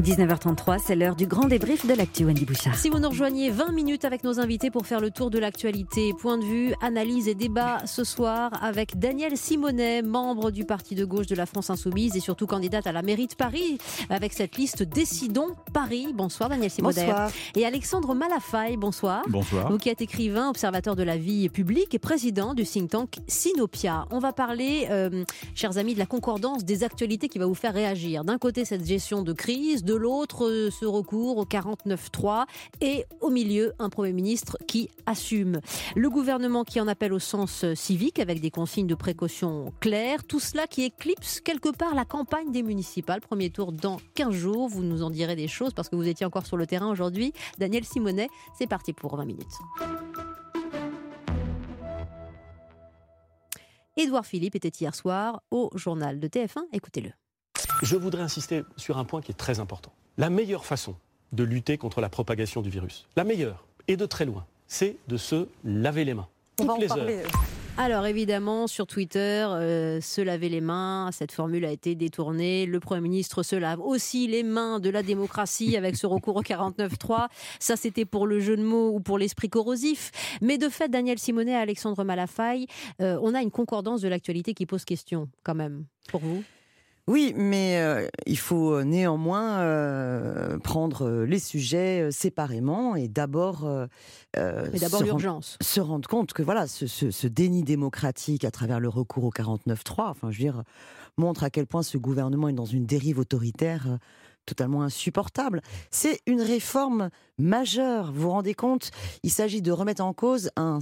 19h33, c'est l'heure du grand débrief de l'actu Wendy Bouchard. Si vous nous rejoignez 20 minutes avec nos invités pour faire le tour de l'actualité, point de vue, analyse et débat ce soir avec Daniel Simonet, membre du parti de gauche de la France Insoumise et surtout candidate à la mairie de Paris avec cette liste Décidons Paris. Bonsoir Daniel Simonet. Bonsoir. Et Alexandre Malafaille, bonsoir. Bonsoir. Vous qui êtes écrivain, observateur de la vie publique et président du think tank Sinopia. On va parler, euh, chers amis, de la concordance des actualités qui va vous faire réagir. D'un côté, cette gestion de crise, de l'autre, euh, ce recours au 49-3 et au milieu, un Premier ministre qui assume. Le gouvernement qui en appelle au sens euh, civique avec des consignes de précaution claires. Tout cela qui éclipse quelque part la campagne des municipales. Premier tour dans 15 jours. Vous nous en direz des choses parce que vous étiez encore sur le terrain aujourd'hui. Daniel Simonet, c'est parti pour 20 minutes. Édouard Philippe était hier soir au journal de TF1. Écoutez-le. Je voudrais insister sur un point qui est très important. La meilleure façon de lutter contre la propagation du virus, la meilleure, et de très loin, c'est de se laver les mains. On va Toutes en les parler. heures. Alors évidemment, sur Twitter, euh, se laver les mains, cette formule a été détournée. Le Premier ministre se lave aussi les mains de la démocratie avec ce recours au 49-3. Ça, c'était pour le jeu de mots ou pour l'esprit corrosif. Mais de fait, Daniel Simonet et Alexandre Malafaille, euh, on a une concordance de l'actualité qui pose question quand même, pour vous? Oui, mais euh, il faut néanmoins euh, prendre euh, les sujets euh, séparément et d'abord euh, euh, d'abord se rendre- l'urgence. se rendre compte que voilà, ce, ce- ce déni démocratique à travers le recours au 49-3, enfin, je veux dire, montre à quel point ce gouvernement est dans une dérive autoritaire euh, totalement insupportable. C'est une réforme majeure. Vous vous rendez compte Il s'agit de remettre en cause un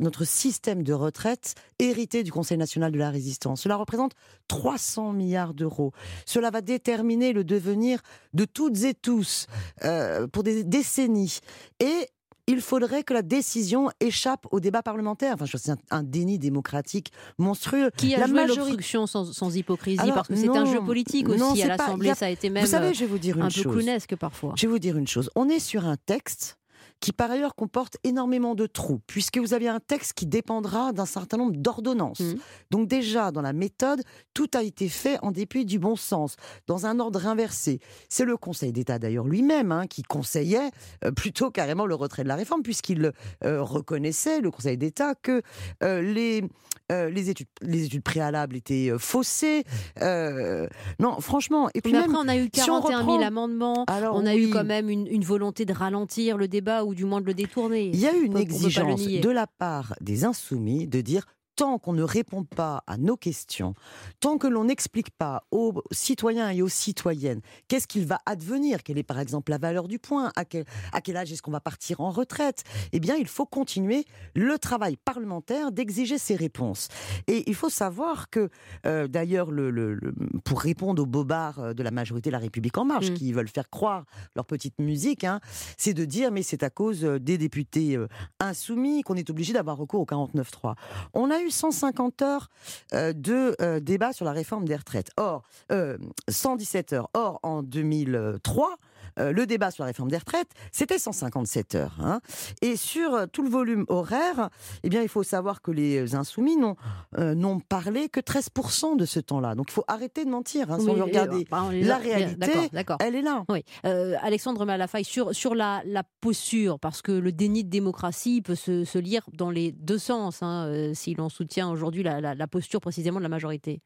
notre système de retraite hérité du Conseil national de la résistance. Cela représente 300 milliards d'euros. Cela va déterminer le devenir de toutes et tous euh, pour des décennies. Et il faudrait que la décision échappe au débat parlementaire. Enfin, c'est un, un déni démocratique monstrueux. Qui a La joué majorité- l'obstruction sans, sans hypocrisie Alors, Parce que c'est un non, jeu politique non, aussi. c'est à l'Assemblée, a- ça a été même Vous savez, je vais vous dire une un peu chose. clownesque parfois. Je vais vous dire une chose. On est sur un texte qui par ailleurs comporte énormément de trous, puisque vous avez un texte qui dépendra d'un certain nombre d'ordonnances. Mhm. Donc déjà, dans la méthode, tout a été fait en dépit du bon sens, dans un ordre inversé. C'est le Conseil d'État d'ailleurs lui-même hein, qui conseillait euh, plutôt carrément le retrait de la réforme, puisqu'il euh, reconnaissait, le Conseil d'État, que euh, les, les, études, les études préalables étaient faussées. Euh, non, franchement. Et puis Mais même, après, on a eu si on 41 000 reprend- amendements. Alors, on a oui. eu quand même une, une volonté de ralentir le débat ou du moins de le détourner. Il y a une on exigence de la part des insoumis de dire tant qu'on ne répond pas à nos questions, tant que l'on n'explique pas aux citoyens et aux citoyennes qu'est-ce qu'il va advenir, quelle est par exemple la valeur du point, à quel, à quel âge est-ce qu'on va partir en retraite, eh bien il faut continuer le travail parlementaire d'exiger ces réponses. Et il faut savoir que, euh, d'ailleurs, le, le- le- pour répondre aux bobards euh, de la majorité de la République en marche, Mm. qui veulent faire croire leur petite musique, hein, c'est de dire mais c'est à cause euh, des députés insoumis qu'on est obligé d'avoir recours au 49-3. On a eu 150 heures euh, de euh, débat sur la réforme des retraites. Or, euh, 117 heures. Or, en 2003, euh, le débat sur la réforme des retraites, c'était 157 heures. hein. Et sur euh, tout le volume horaire, eh bien, il faut savoir que les insoumis n'ont euh, parlé que 13% de ce temps-là. Donc, il faut arrêter de mentir. hein. Si Oui, on veut et, regarder, euh, bah, la réalité, elle est là. Oui. Euh, Alexandre Malafaille, sur, sur la, la posture, parce que le déni de démocratie peut se, se lire dans les deux sens, hein, euh, si l'on soutient aujourd'hui la, la- la posture précisément de la majorité.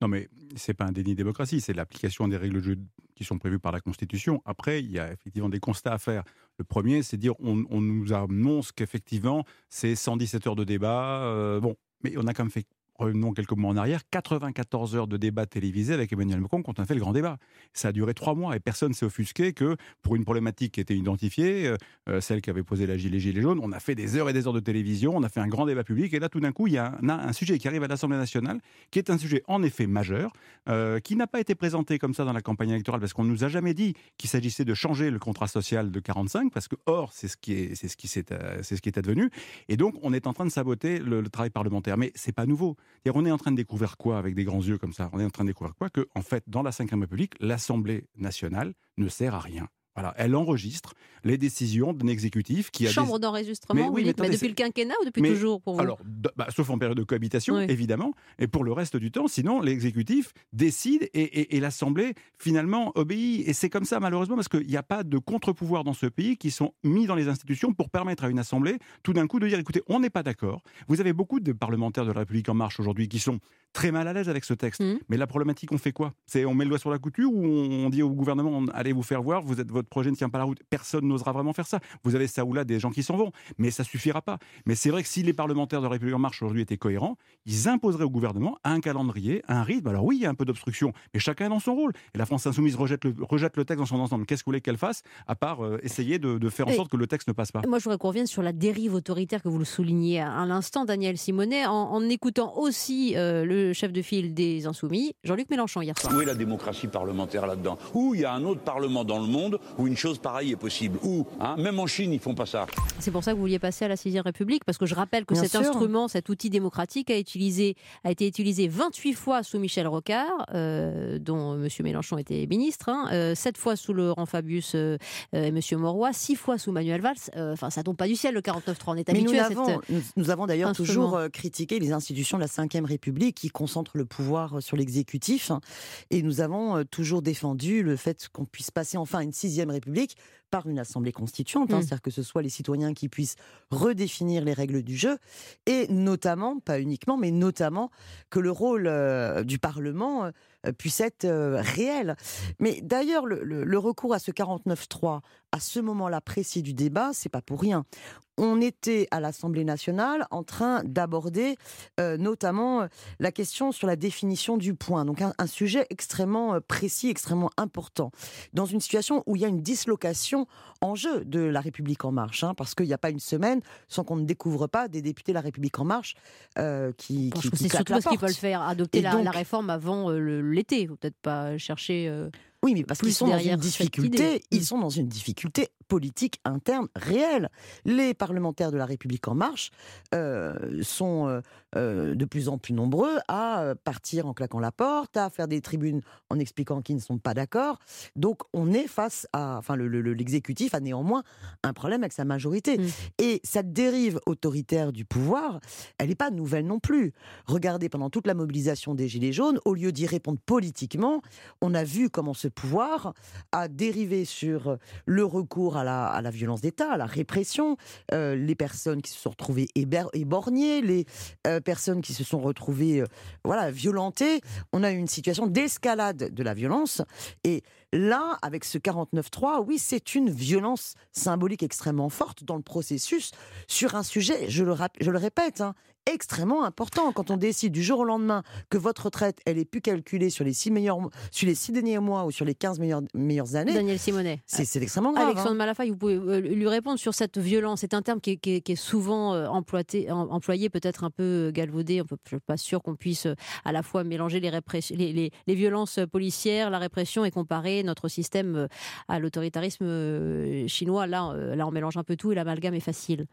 Non, mais c'est pas un déni de démocratie, c'est l'application des règles qui sont prévues par la Constitution. Après, il y a effectivement des constats à faire. Le premier, c'est dire on, on nous annonce qu'effectivement, c'est 117 heures de débat. euh, bon, mais on a quand même fait. Revenons quelques mois en arrière, 94 heures de débat télévisé avec Emmanuel Macron quand on a fait le grand débat. Ça a duré trois mois et personne s'est offusqué que pour une problématique qui était identifiée, euh, euh, celle qui avait posé la gilet, les gilets jaunes, on a fait des heures et des heures de télévision, on a fait un grand débat public et là tout d'un coup il y a un, sujet qui arrive à l'Assemblée nationale qui est un sujet en effet majeur, euh, qui n'a pas été présenté comme ça dans la campagne électorale parce qu'on ne nous a jamais dit qu'il s'agissait de changer le contrat social de 45 parce que or c'est ce qui est c'est ce qui c'est ce qui est advenu et donc on est en train de saboter le, le travail parlementaire mais c'est pas nouveau On est en train de découvrir quoi avec des grands yeux comme ça? On est en train de découvrir quoi? Que en fait dans la Ve République l'Assemblée nationale ne sert à rien Voilà, elle enregistre les décisions d'un exécutif qui a chambre d'enregistrement. Oui, mais, depuis le quinquennat ou depuis toujours pour vous Alors, bah, sauf en période de cohabitation, évidemment, et pour le reste du temps, sinon l'exécutif décide et, l'Assemblée finalement obéit. Et c'est comme ça malheureusement parce qu'il n'y a pas de contre-pouvoir dans ce pays qui sont mis dans les institutions pour permettre à une Assemblée tout d'un coup de dire écoutez, on n'est pas d'accord. Vous avez beaucoup de parlementaires de la République en marche aujourd'hui qui sont très mal à l'aise avec ce texte. Mmh. Mais la problématique, on fait quoi? C'est on met le doigt sur la couture ou on dit au gouvernement allez vous faire voir, vous êtes votre projet ne tient pas la route. Personne n'osera vraiment faire ça. Vous avez ça ou là des gens qui s'en vont, mais ça suffira pas. Mais c'est vrai que si les parlementaires de la République en marche aujourd'hui étaient cohérents, ils imposeraient au gouvernement un calendrier, un rythme. Alors oui, il y a un peu d'obstruction, mais chacun dans son rôle. Et la France insoumise rejette le, rejette le texte dans son ensemble. Qu'est-ce que vous voulez qu'elle fasse à part euh, essayer de, faire en sorte que le texte ne passe pas? Moi, je voudrais qu'on revienne sur la dérive autoritaire que vous le soulignez à, l'instant, Daniel Simonet, en, écoutant aussi euh, le chef de file des Insoumis, Jean-Luc Mélenchon, hier soir. Où est la démocratie parlementaire là-dedans? Où il y a un autre parlement dans le monde où une chose pareille est possible Où hein Même en Chine, ils font pas ça. C'est pour ça que vous vouliez passer à la 6 République, parce que je rappelle que cet instrument, cet outil démocratique a, utilisé, a été utilisé 28 fois sous Michel Rocard, euh, dont M. Mélenchon était ministre, hein, 7 euh, fois sous Laurent Fabius euh, et M. Moroy, 6 fois sous Manuel Valls. Enfin, ça tombe pas du ciel, le 49-3. On est habitué nous à cette, nous, nous, avons d'ailleurs toujours critiqué les institutions de la 5 République qui concentrent le pouvoir sur l'exécutif. Et nous avons toujours défendu le fait qu'on puisse passer enfin à une 6 République par une assemblée constituante, hein, mmh. c'est-à-dire que ce soit les citoyens qui puissent redéfinir les règles du jeu, et notamment, pas uniquement, mais notamment que le rôle euh, du Parlement euh, puisse être euh, réel. Mais d'ailleurs, le, le, recours à ce 49-3, à ce moment-là précis du débat, c'est pas pour rien on était à l'Assemblée nationale en train d'aborder euh, notamment euh, la question sur la définition du point. Donc un, sujet extrêmement euh, précis, extrêmement important. Dans une situation où il y a une dislocation en jeu de la République en marche, hein, parce qu'il n'y a pas une semaine sans qu'on ne découvre pas des députés de la République en marche qui, qui, C'est surtout parce qu'ils veulent faire adopter la, la, réforme avant l'été. Peut-être pas chercher. Oui, mais parce qu'ils sont dans une difficulté, ils mm. sont dans une difficulté politique interne réelle. Les parlementaires de la République en marche euh, sont euh, euh, de plus en plus nombreux à partir en claquant la porte, à faire des tribunes en expliquant qu'ils ne sont pas d'accord. Donc on est face à, enfin l'exécutif a néanmoins un problème avec sa majorité. Mm. Et cette dérive autoritaire du pouvoir, elle n'est pas nouvelle non plus. Regardez pendant toute la mobilisation des Gilets jaunes, au lieu d'y répondre politiquement, on a vu comment ce pouvoir a dérivé sur le recours à à la violence d'État, à la répression, euh, les personnes qui se sont retrouvées éborgnées, les euh, personnes qui se sont retrouvées euh, voilà, violentées. On a eu une situation d'escalade de la violence. Et là, avec ce 49-3, oui, c'est une violence symbolique extrêmement forte dans le processus sur un sujet, je le, je le répète, hein, extrêmement important quand on décide du jour au lendemain que votre retraite, elle est plus calculée sur les six meilleurs, sur les six derniers mois ou sur les 15 meilleures, meilleures années. Daniel Simonet. C'est extrêmement grave. Alexandre hein. Malafaille, vous pouvez euh, lui répondre sur cette violence. C'est un terme qui est, souvent euh, employé, employé peut-être un peu galvaudé. Je ne suis pas sûr qu'on puisse euh, à la fois mélanger les, les, les, violences policières, la répression et comparer notre système à l'autoritarisme chinois. Là, là, on mélange un peu tout et l'amalgame est facile.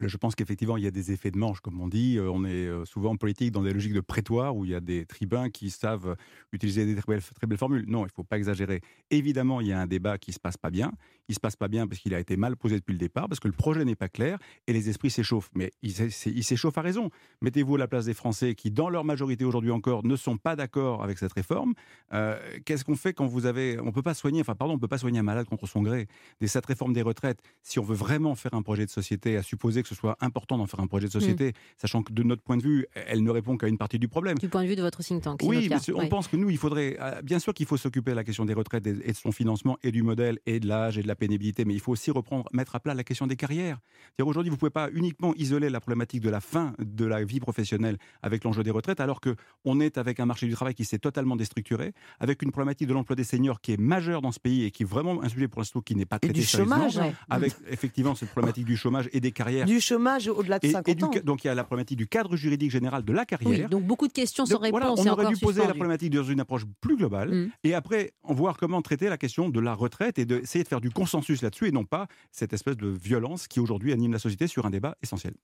Je pense qu'effectivement, il y a des effets de manche, comme on dit. Euh, on est euh, souvent en politique dans des logiques de prétoire où il y a des tribuns qui savent utiliser des très belles, formules. Non, il ne faut pas exagérer. Évidemment, il y a un débat qui ne se passe pas bien. Il ne se passe pas bien parce qu'il a été mal posé depuis le départ, parce que le projet n'est pas clair et les esprits s'échauffent. Mais il s'échauffe à raison. Mettez-vous à la place des Français qui, dans leur majorité aujourd'hui encore, ne sont pas d'accord avec cette réforme. Euh, qu'est-ce qu'on fait quand vous avez... On peut pas soigner, enfin pardon, on peut pas soigner un malade contre son gré. Cette réforme des retraites, si on veut vraiment faire un projet de société, à supposer que ce soit important d'en faire un projet de société, mm. sachant que de notre point de vue, elle ne répond qu'à une partie du problème. Du point de vue de votre think tank. Oui, mais on pense que nous, il faudrait, euh, bien sûr qu'il faut s'occuper de la question des retraites et de son financement et du modèle et de l'âge et de la pénibilité, mais il faut aussi reprendre, mettre à plat la question des carrières. Aujourd'hui, vous ne pouvez pas uniquement isoler la problématique de la fin de la vie professionnelle avec l'enjeu des retraites, alors que on est avec un marché du travail qui s'est totalement déstructuré, avec une problématique de l'emploi des seniors qui est majeure dans ce pays et qui est vraiment un sujet pour l'instant qui n'est pas traité et du chômage, avec effectivement cette problématique du chômage et des carrières. Du chômage au-delà de 50 ans. donc il y a la problématique du cadre juridique général de la carrière. donc beaucoup de questions sans réponse. on aurait dû poser la problématique dans une approche plus globale mm. et après voir comment traiter la question de la retraite et d'essayer de faire du consensus là-dessus et non pas cette espèce de violence qui aujourd'hui anime la société sur un débat essentiel.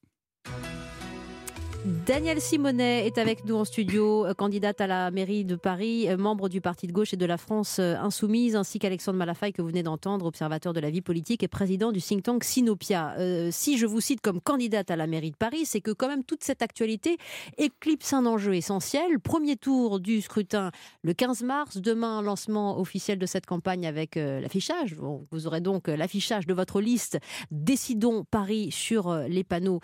Danielle Simonet est avec nous en studio, euh, candidate à la mairie de Paris, euh, membre du Parti de gauche et de la France euh, Insoumise, ainsi qu'Alexandre Malafaille que vous venez d'entendre, observateur de la vie politique et président du think tank Sinopia. si je vous cite comme candidate à la mairie de Paris, c'est que quand même toute cette actualité éclipse un enjeu essentiel. Premier tour du scrutin le 15 mars, demain lancement officiel de cette campagne avec l'affichage. vous aurez donc l'affichage de votre liste Décidons Paris sur les panneaux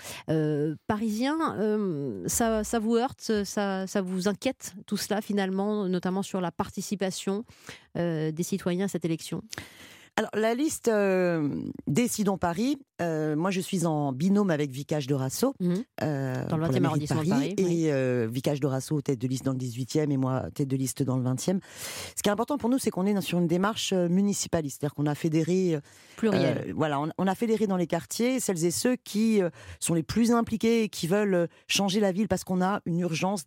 parisiens ça, ça, vous heurte, ça, ça, vous inquiète tout cela finalement, notamment sur la participation euh, des citoyens à cette élection? Alors, la liste euh, Décidons Paris, euh, moi je suis en binôme avec Vicage de Rasso. Mmh. Euh, dans le 20e arrondissement de Paris. et Vicage de Rasso, tête de liste dans le 18e, et moi, tête de liste dans le 20e. Ce qui est important pour nous, c'est qu'on est sur une démarche municipaliste. C'est-à-dire qu'on a fédéré. Pluriel. voilà, on, a fédéré dans les quartiers celles et ceux qui sont les plus impliqués et qui veulent changer la ville parce qu'on a une urgence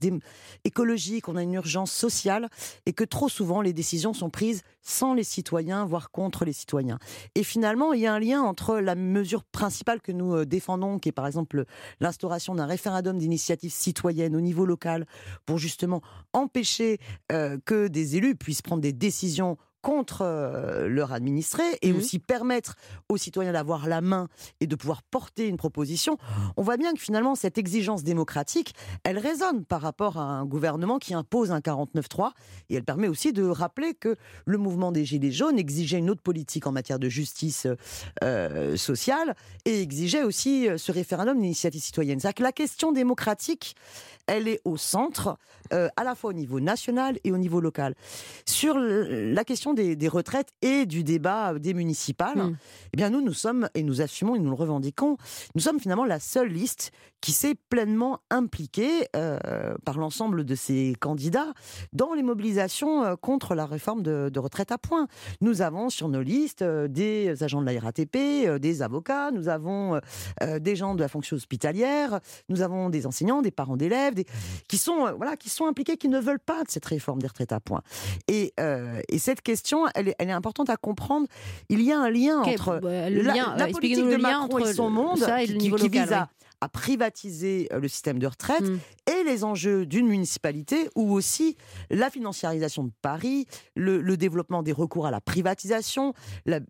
écologique, on a une urgence sociale, et que trop souvent les décisions sont prises sans les citoyens, voire contre les citoyens. Et finalement, il y a un lien entre la mesure principale que nous euh, défendons, qui est par exemple l'instauration d'un référendum d'initiative citoyenne au niveau local, pour justement empêcher euh, que des élus puissent prendre des décisions contre euh, leur administré et mmh. aussi permettre aux citoyens d'avoir la main et de pouvoir porter une proposition, on voit bien que finalement cette exigence démocratique, elle résonne par rapport à un gouvernement qui impose un 49-3 et elle permet aussi de rappeler que le mouvement des Gilets jaunes exigeait une autre politique en matière de justice euh, sociale et exigeait aussi euh, ce référendum d'initiative citoyenne. C'est-à-dire que la question démocratique, elle est au centre, à la fois au niveau national et au niveau local. Sur la question des, retraites et du débat des municipales, hmm. eh bien nous, nous sommes, et nous assumons et nous le revendiquons, nous sommes finalement la seule liste qui s'est pleinement impliquée euh, par l'ensemble de ces candidats dans les mobilisations euh, contre la réforme de, retraite à points. Nous avons sur nos listes euh, des agents de la RATP, des avocats, nous avons des gens de la fonction hospitalière, nous avons des enseignants, des parents d'élèves, qui sont voilà, qui sont impliqués, qui ne veulent pas de cette réforme des retraites à points. Et, et cette question elle est, importante à comprendre. Il y a un lien entre bah, le la, lien, politique de Macron et son monde qui, vise à, privatiser euh, le système de retraite hmm. et les enjeux d'une municipalité ou aussi la financiarisation de Paris, le, développement des recours à la privatisation, la,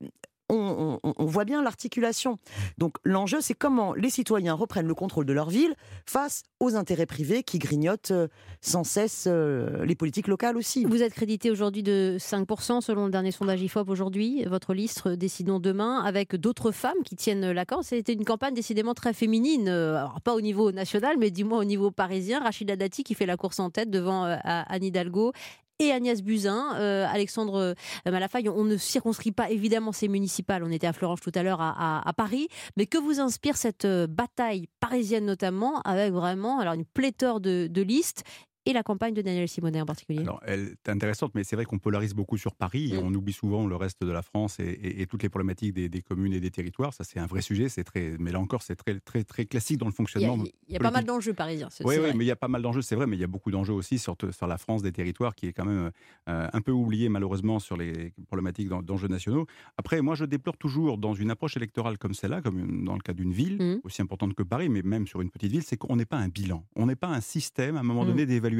on, voit bien l'articulation. Donc l'enjeu, c'est comment les citoyens reprennent le contrôle de leur ville face aux intérêts privés qui grignotent euh, sans cesse euh, les politiques locales aussi. Vous êtes crédité aujourd'hui de 5% selon le dernier sondage IFOP aujourd'hui, votre liste Décidons demain, avec d'autres femmes qui tiennent la corde. C'était une campagne décidément très féminine, euh, alors pas au niveau national, mais dis-moi au niveau parisien. Rachida Dati qui fait la course en tête devant Anne Hidalgo et Agnès Buzyn. Euh, Alexandre euh, Malafaille, on ne circonscrit pas évidemment ces municipales. On était à Florence tout à l'heure à, Paris. Mais que vous inspire cette euh, bataille parisienne notamment, avec vraiment alors une pléthore de listes et la campagne de Daniel Simonet en particulier Alors, elle est intéressante, mais c'est vrai qu'on polarise beaucoup sur Paris et mm. on oublie souvent le reste de la France et, toutes les problématiques des, communes et des territoires. Ça, c'est un vrai sujet. C'est très, mais là encore, c'est très, très, très classique dans le fonctionnement. Il y a, pas mal d'enjeux parisiens. Oui, oui, mais il y a pas mal d'enjeux, c'est vrai, mais il y a beaucoup d'enjeux aussi sur, sur la France des territoires qui est quand même euh, un peu oublié malheureusement sur les problématiques d'enjeux nationaux. Après, moi, je déplore toujours dans une approche électorale comme celle-là, comme dans le cas d'une ville mm. aussi importante que Paris, mais même sur une petite ville, c'est qu'on n'est pas un bilan, on n'est pas un système à un moment mm. donné d'évaluation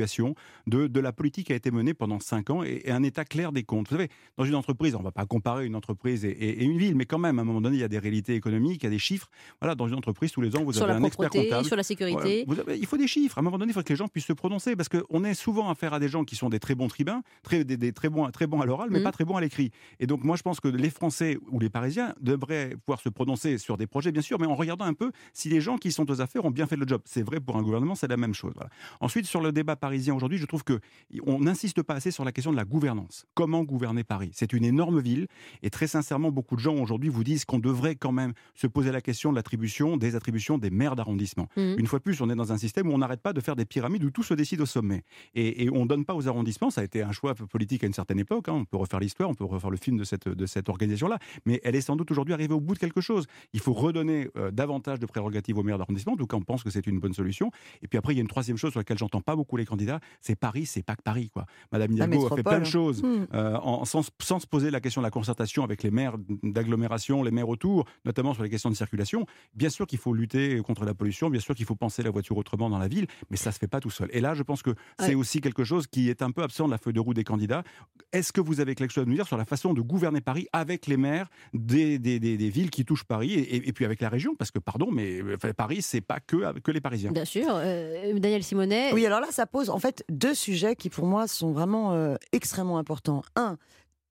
de, la politique qui a été menée pendant cinq ans et, un état clair des comptes. Vous savez, dans une entreprise, on ne va pas comparer une entreprise et, une ville, mais quand même, à un moment donné, il y a des réalités économiques, il y a des chiffres. Voilà, dans une entreprise, tous les ans, vous avez un expert comptable. Sur la sécurité. il faut des chiffres. À un moment donné, il faut que les gens puissent se prononcer parce qu'on est souvent affaire à des gens qui sont des très bons tribuns, très, des, très, bons, très bons à l'oral, mais mmh. pas très bons à l'écrit. Et donc, moi, je pense que les Français ou les Parisiens devraient pouvoir se prononcer sur des projets, bien sûr, mais en regardant un peu si les gens qui sont aux affaires ont bien fait le job. C'est vrai pour un gouvernement, c'est la même chose. Ensuite, sur le débat parisien aujourd'hui, je trouve que on n'insiste pas assez sur la question de la gouvernance. Comment gouverner Paris? C'est une énorme ville et très sincèrement, beaucoup de gens aujourd'hui vous disent qu'on devrait quand même se poser la question de l'attribution des attributions des maires d'arrondissement. Mmh. Une fois de plus, on est dans un système où on n'arrête pas de faire des pyramides où tout se décide au sommet et, on ne donne pas aux arrondissements. Ça a été un choix politique à une certaine époque. Hein. On peut refaire l'histoire, on peut refaire le film de cette, de cette organisation-là, mais elle est sans doute aujourd'hui arrivée au bout de quelque chose. Il faut redonner euh, davantage de prérogatives aux maires d'arrondissement, donc on pense que c'est une bonne solution. Et puis après, il y a une troisième chose sur laquelle j'entends pas beaucoup les, candidats, c'est Paris, c'est pas que Paris. Quoi. Madame Hidalgo a fait plein de choses Hmm. euh, en, sans, sans se poser la question de la concertation avec les maires d'agglomération, les maires autour, notamment sur les questions de circulation. Bien sûr qu'il faut lutter contre la pollution, bien sûr qu'il faut penser la voiture autrement dans la ville, mais ça se fait pas tout seul. Et là, je pense que c'est Ouais. aussi quelque chose qui est un peu absent de la feuille de route des candidats. Est-ce que vous avez quelque chose à nous dire sur la façon de gouverner Paris avec les maires des, des, des- des villes qui touchent Paris et, et puis avec la région? Parce que, pardon, mais enfin, Paris, c'est pas que, que les Parisiens. Bien sûr. Euh, Daniel Simonet. Oui, alors là, ça pose en fait deux sujets qui pour moi sont vraiment euh, extrêmement importants. Un,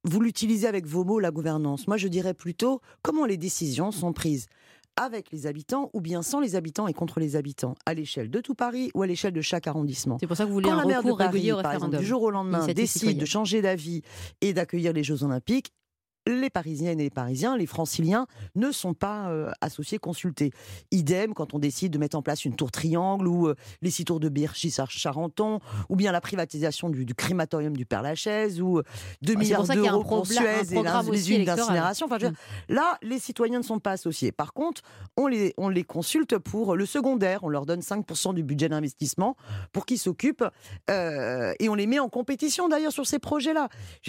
vous l'utilisez avec vos mots, la gouvernance. Moi, je dirais plutôt comment les décisions sont prises avec les habitants ou bien sans les habitants et contre les habitants, à l'échelle de tout Paris ou à l'échelle de chaque arrondissement. C'est pour ça que vous voulez Quand un la maire de recours Paris, régulier au par exemple, du jour au lendemain, décide citoyenne. de changer d'avis et d'accueillir les Jeux Olympiques, les Parisiennes et les Parisiens, les Franciliens, ne sont pas euh, associés, consultés. Idem quand on décide de mettre en place une tour triangle ou euh, les six tours de Birchis-Charenton, ou bien la privatisation du, du crématorium du Père-Lachaise, ou euh, 2 c'est milliards d'euros pour Suez et les unes d'incinération. Enfin, dire, Là, les citoyens ne sont pas associés. Par contre, on les, on les consulte pour le secondaire. On leur donne 5% du budget d'investissement pour qu'ils s'occupent. euh, et on les met en compétition d'ailleurs sur ces projets-là.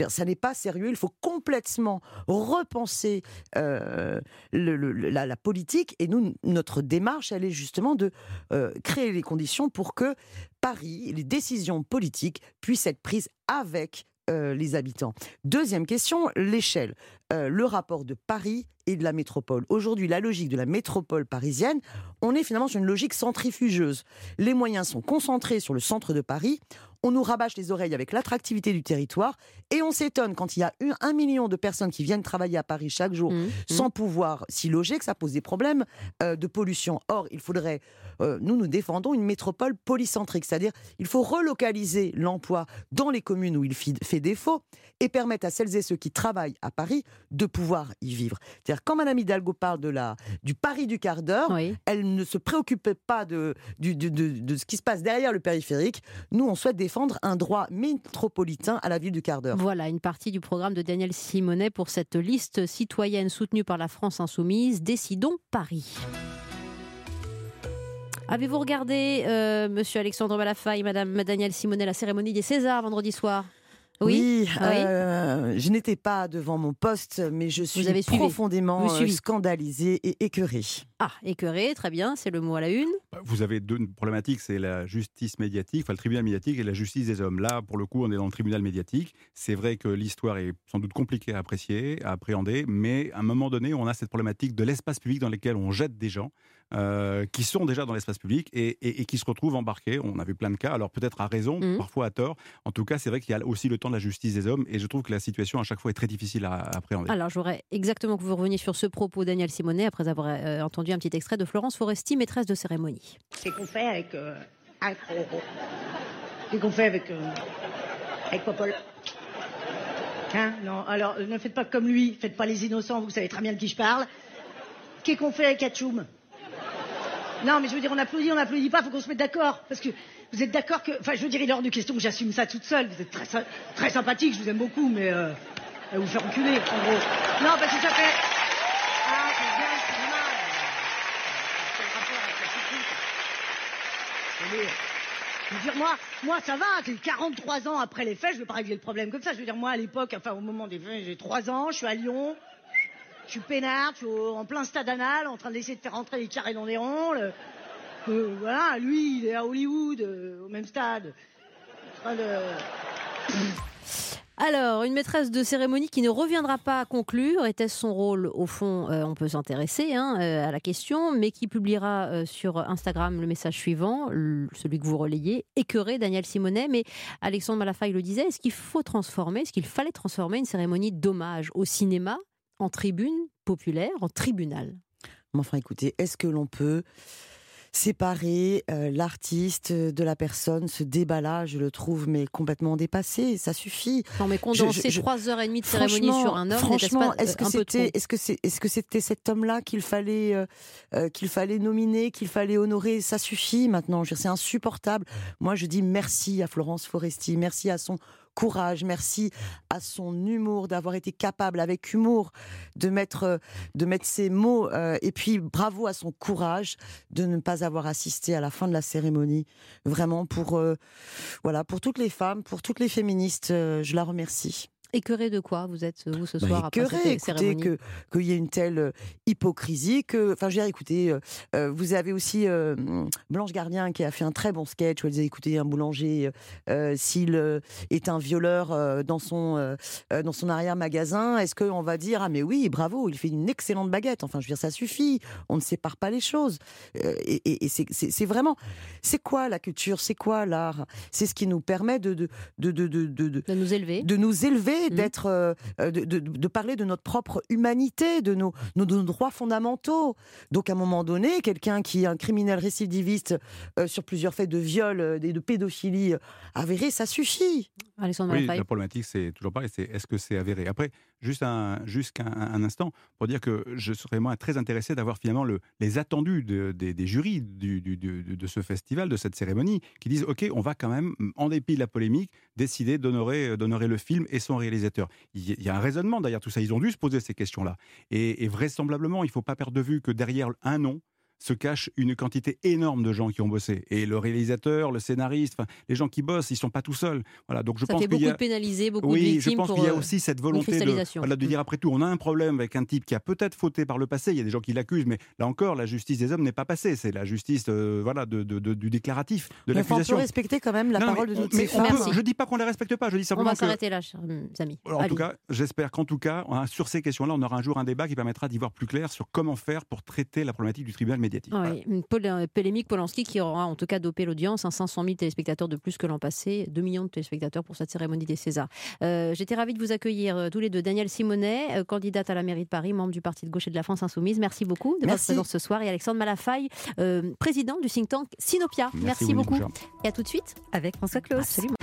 Ça n'est pas sérieux. Il faut complètement repenser euh, la politique. Et nous, notre démarche, elle est justement de euh, créer les conditions pour que Paris, les décisions politiques puissent être prises avec euh, les habitants. Deuxième question, l'échelle. Euh, le rapport de Paris et de la métropole. Aujourd'hui, la logique de la métropole parisienne, on est finalement sur une logique centrifugeuse. Les moyens sont concentrés sur le centre de Paris. On nous rabâche les oreilles avec l'attractivité du territoire et on s'étonne quand il y a eu un million de personnes qui viennent travailler à Paris chaque jour Mmh, mmh. sans pouvoir s'y loger, que ça pose des problèmes euh, de pollution. Or, il faudrait, euh, nous, nous défendons une métropole polycentrique, c'est-à-dire il faut relocaliser l'emploi dans les communes où il fait défaut et permettre à celles et ceux qui travaillent à Paris de pouvoir y vivre. C'est-à-dire quand Madame Hidalgo parle de la, du Paris du quart d'heure, Oui. elle ne se préoccupe pas de, du- du- de, de ce qui se passe derrière le périphérique. Nous, on souhaite défendre un droit métropolitain à la ville du quart d'heure. Voilà une partie du programme de Daniel Simonet pour cette liste citoyenne soutenue par la France Insoumise. Décidons Paris. Avez-vous regardé, euh, monsieur Alexandre Malafaille, madame Daniel Simonet, la cérémonie des Césars vendredi soir? Oui, oui euh, je n'étais pas devant mon poste, mais je suis avez profondément Vous euh, scandalisée et écœurée. Ah, écœuré, très bien, c'est le mot à la une. Vous avez deux problématiques, c'est la justice médiatique, enfin le tribunal médiatique et la justice des hommes. Là, pour le coup, on est dans le tribunal médiatique. C'est vrai que l'histoire est sans doute compliquée à apprécier, à appréhender, mais à un moment donné, on a cette problématique de l'espace public dans lequel on jette des gens euh, qui sont déjà dans l'espace public et, et- et qui se retrouvent embarqués. On a vu plein de cas, alors peut-être à raison, Mhm. parfois à tort. En tout cas, c'est vrai qu'il y a aussi le temps de la justice des hommes et je trouve que la situation à chaque fois est très difficile à, à appréhender. Alors, j'aurais exactement que vous reveniez sur ce propos, Daniel Simonet, après avoir euh, entendu un petit extrait de Florence Foresti, maîtresse de cérémonie. Qu'est-ce qu'on fait avec euh, gros Qu'est-ce qu'on fait avec euh, avec Popol Hein? Non, alors ne faites pas comme lui, faites pas les innocents, vous savez très bien de qui je parle. Qu'est-ce qu'on fait avec Hatchoum Non, mais je veux dire, on applaudit, on applaudit pas, faut qu'on se mette d'accord, parce que vous êtes d'accord que, enfin, je veux dire, il est hors de question que j'assume ça toute seule. Vous êtes très très sympathique, je vous aime beaucoup, mais euh, vous faire enculer, en gros. Non, parce que ça fait. Ah, c'est bien, c'est je veux dire, moi, moi, ça va, c'est 43 ans après les faits, je veux pas régler le problème comme ça. Je veux dire, moi, à l'époque, enfin, au moment des faits, j'ai 3 ans, je suis à Lyon, je suis peinard, je suis au- en plein stade anal, en train d'essayer de faire rentrer les carrés dans des ronds. voilà, lui, il est à Hollywood, euh, au même stade. Alors, une maîtresse de cérémonie qui ne reviendra pas à conclure, était-ce son rôle? Au fond, euh, on peut s'intéresser hein, euh, à la question, mais qui publiera sur Instagram le message suivant, celui que vous relayez, écœuré Daniel Simonet. Mais Alexandre Malafaille le disait, est-ce qu'il faut transformer, est-ce qu'il fallait transformer une cérémonie d'hommage au cinéma? En tribune populaire, en tribunal Mais enfin, écoutez, est-ce que l'on peut séparer euh, l'artiste de la personne Ce débat-là, je le trouve mais complètement dépassé. Ça suffit. Non, mais condenser trois heures et demie de cérémonie sur un homme, franchement, est-ce que peu trop c'était, est-ce que c'est, est-ce que c'était cet homme-là qu'il fallait, euh, euh, qu'il fallait nominer, qu'il fallait honorer? Ça suffit maintenant. C'est insupportable. Moi, je dis merci à Florence Foresti, merci à son courage, merci à son humour, d'avoir été capable avec humour de mettre, euh, de mettre ses mots. euh, et puis bravo à son courage de ne pas avoir assisté à la fin de la cérémonie. Vraiment pour, euh, voilà, pour toutes les femmes, pour toutes les féministes, euh, je la remercie. Écœuré de quoi vous êtes, vous, ce Bah, soir, après écœuré, cette écoutez, que qu'il y ait une telle euh, hypocrisie que, enfin, je veux dire, écoutez, euh, euh, vous avez aussi euh, Blanche Gardien qui a fait un très bon sketch où elle disait, écoutez, un boulanger, euh, s'il est un violeur dans son dans son arrière magasin, est-ce qu'on va dire, ah mais oui, bravo, il fait une excellente baguette. Enfin, je veux dire, ça suffit. On ne sépare pas les choses. Et et- et c'est- vraiment, c'est quoi la culture, c'est quoi l'art? C'est ce qui nous permet de de, de, de- de- De nous élever. de nous élever, Mhm. d'être, euh, de, de- de parler de notre propre humanité, de nos, nos, de nos droits fondamentaux. Donc, à un moment donné, quelqu'un qui est un criminel récidiviste euh, sur plusieurs faits de viol euh, et de pédophilie avérés, ça suffit. Alexandre Oui, Malafaille. la problématique, c'est toujours pareil, c'est est-ce que c'est avéré? Après, juste un, juste un, instant, pour dire que je serais moi très intéressé d'avoir finalement le, les attendus de- des, jurys de ce festival, de cette cérémonie, qui disent OK, on va quand même, en dépit de la polémique, décider d'honorer d'honorer le film et son réalisateur. Il y, il y a un raisonnement derrière tout ça. Ils ont dû se poser ces questions-là. Et, et vraisemblablement, il ne faut pas perdre de vue que derrière un nom, se cache une quantité énorme de gens qui ont bossé. Et le réalisateur, le scénariste, les gens qui bossent, ils sont pas tout seuls. Voilà, donc je Ça pense fait beaucoup a... de pénalisés, beaucoup de Oui, victimes je pense qu'il y a euh, aussi cette volonté de, voilà, de Mm. dire après tout, on a un problème avec un type qui a peut-être fauté par le passé. Il y a des gens qui l'accusent, mais là encore, la justice des hommes n'est pas passée. C'est la justice, euh, voilà, de, de- de- du déclaratif, de Mais enfin, on peut l'accusation. respecter quand même la Non, parole mais de on- toutes mais ces on femmes. peut- je dis pas qu'on les respecte pas. Je dis On simplement va que. s'arrêter là, chers amis. Alors, en Allez. tout cas, j'espère qu'en tout cas, on a- sur ces questions-là, on aura un jour un débat qui permettra d'y voir plus clair sur comment faire pour traiter la problématique du tribunal médiatique. Voilà. Oui, une polé- polémique Polanski qui aura en tout cas dopé l'audience, hein, 500 000 téléspectateurs de plus que l'an passé, 2 millions de téléspectateurs pour cette cérémonie des Césars. Euh, J'étais ravie de vous accueillir euh, tous les deux. Daniel Simonet, euh, candidate à la mairie de Paris, membre du Parti de gauche et de la France Insoumise. Merci beaucoup de votre Merci. présence ce soir. Et Alexandre Malafaille, euh, président du think tank Sinopia. Merci, beaucoup. Et à tout de suite. Avec François Claus. Absolument.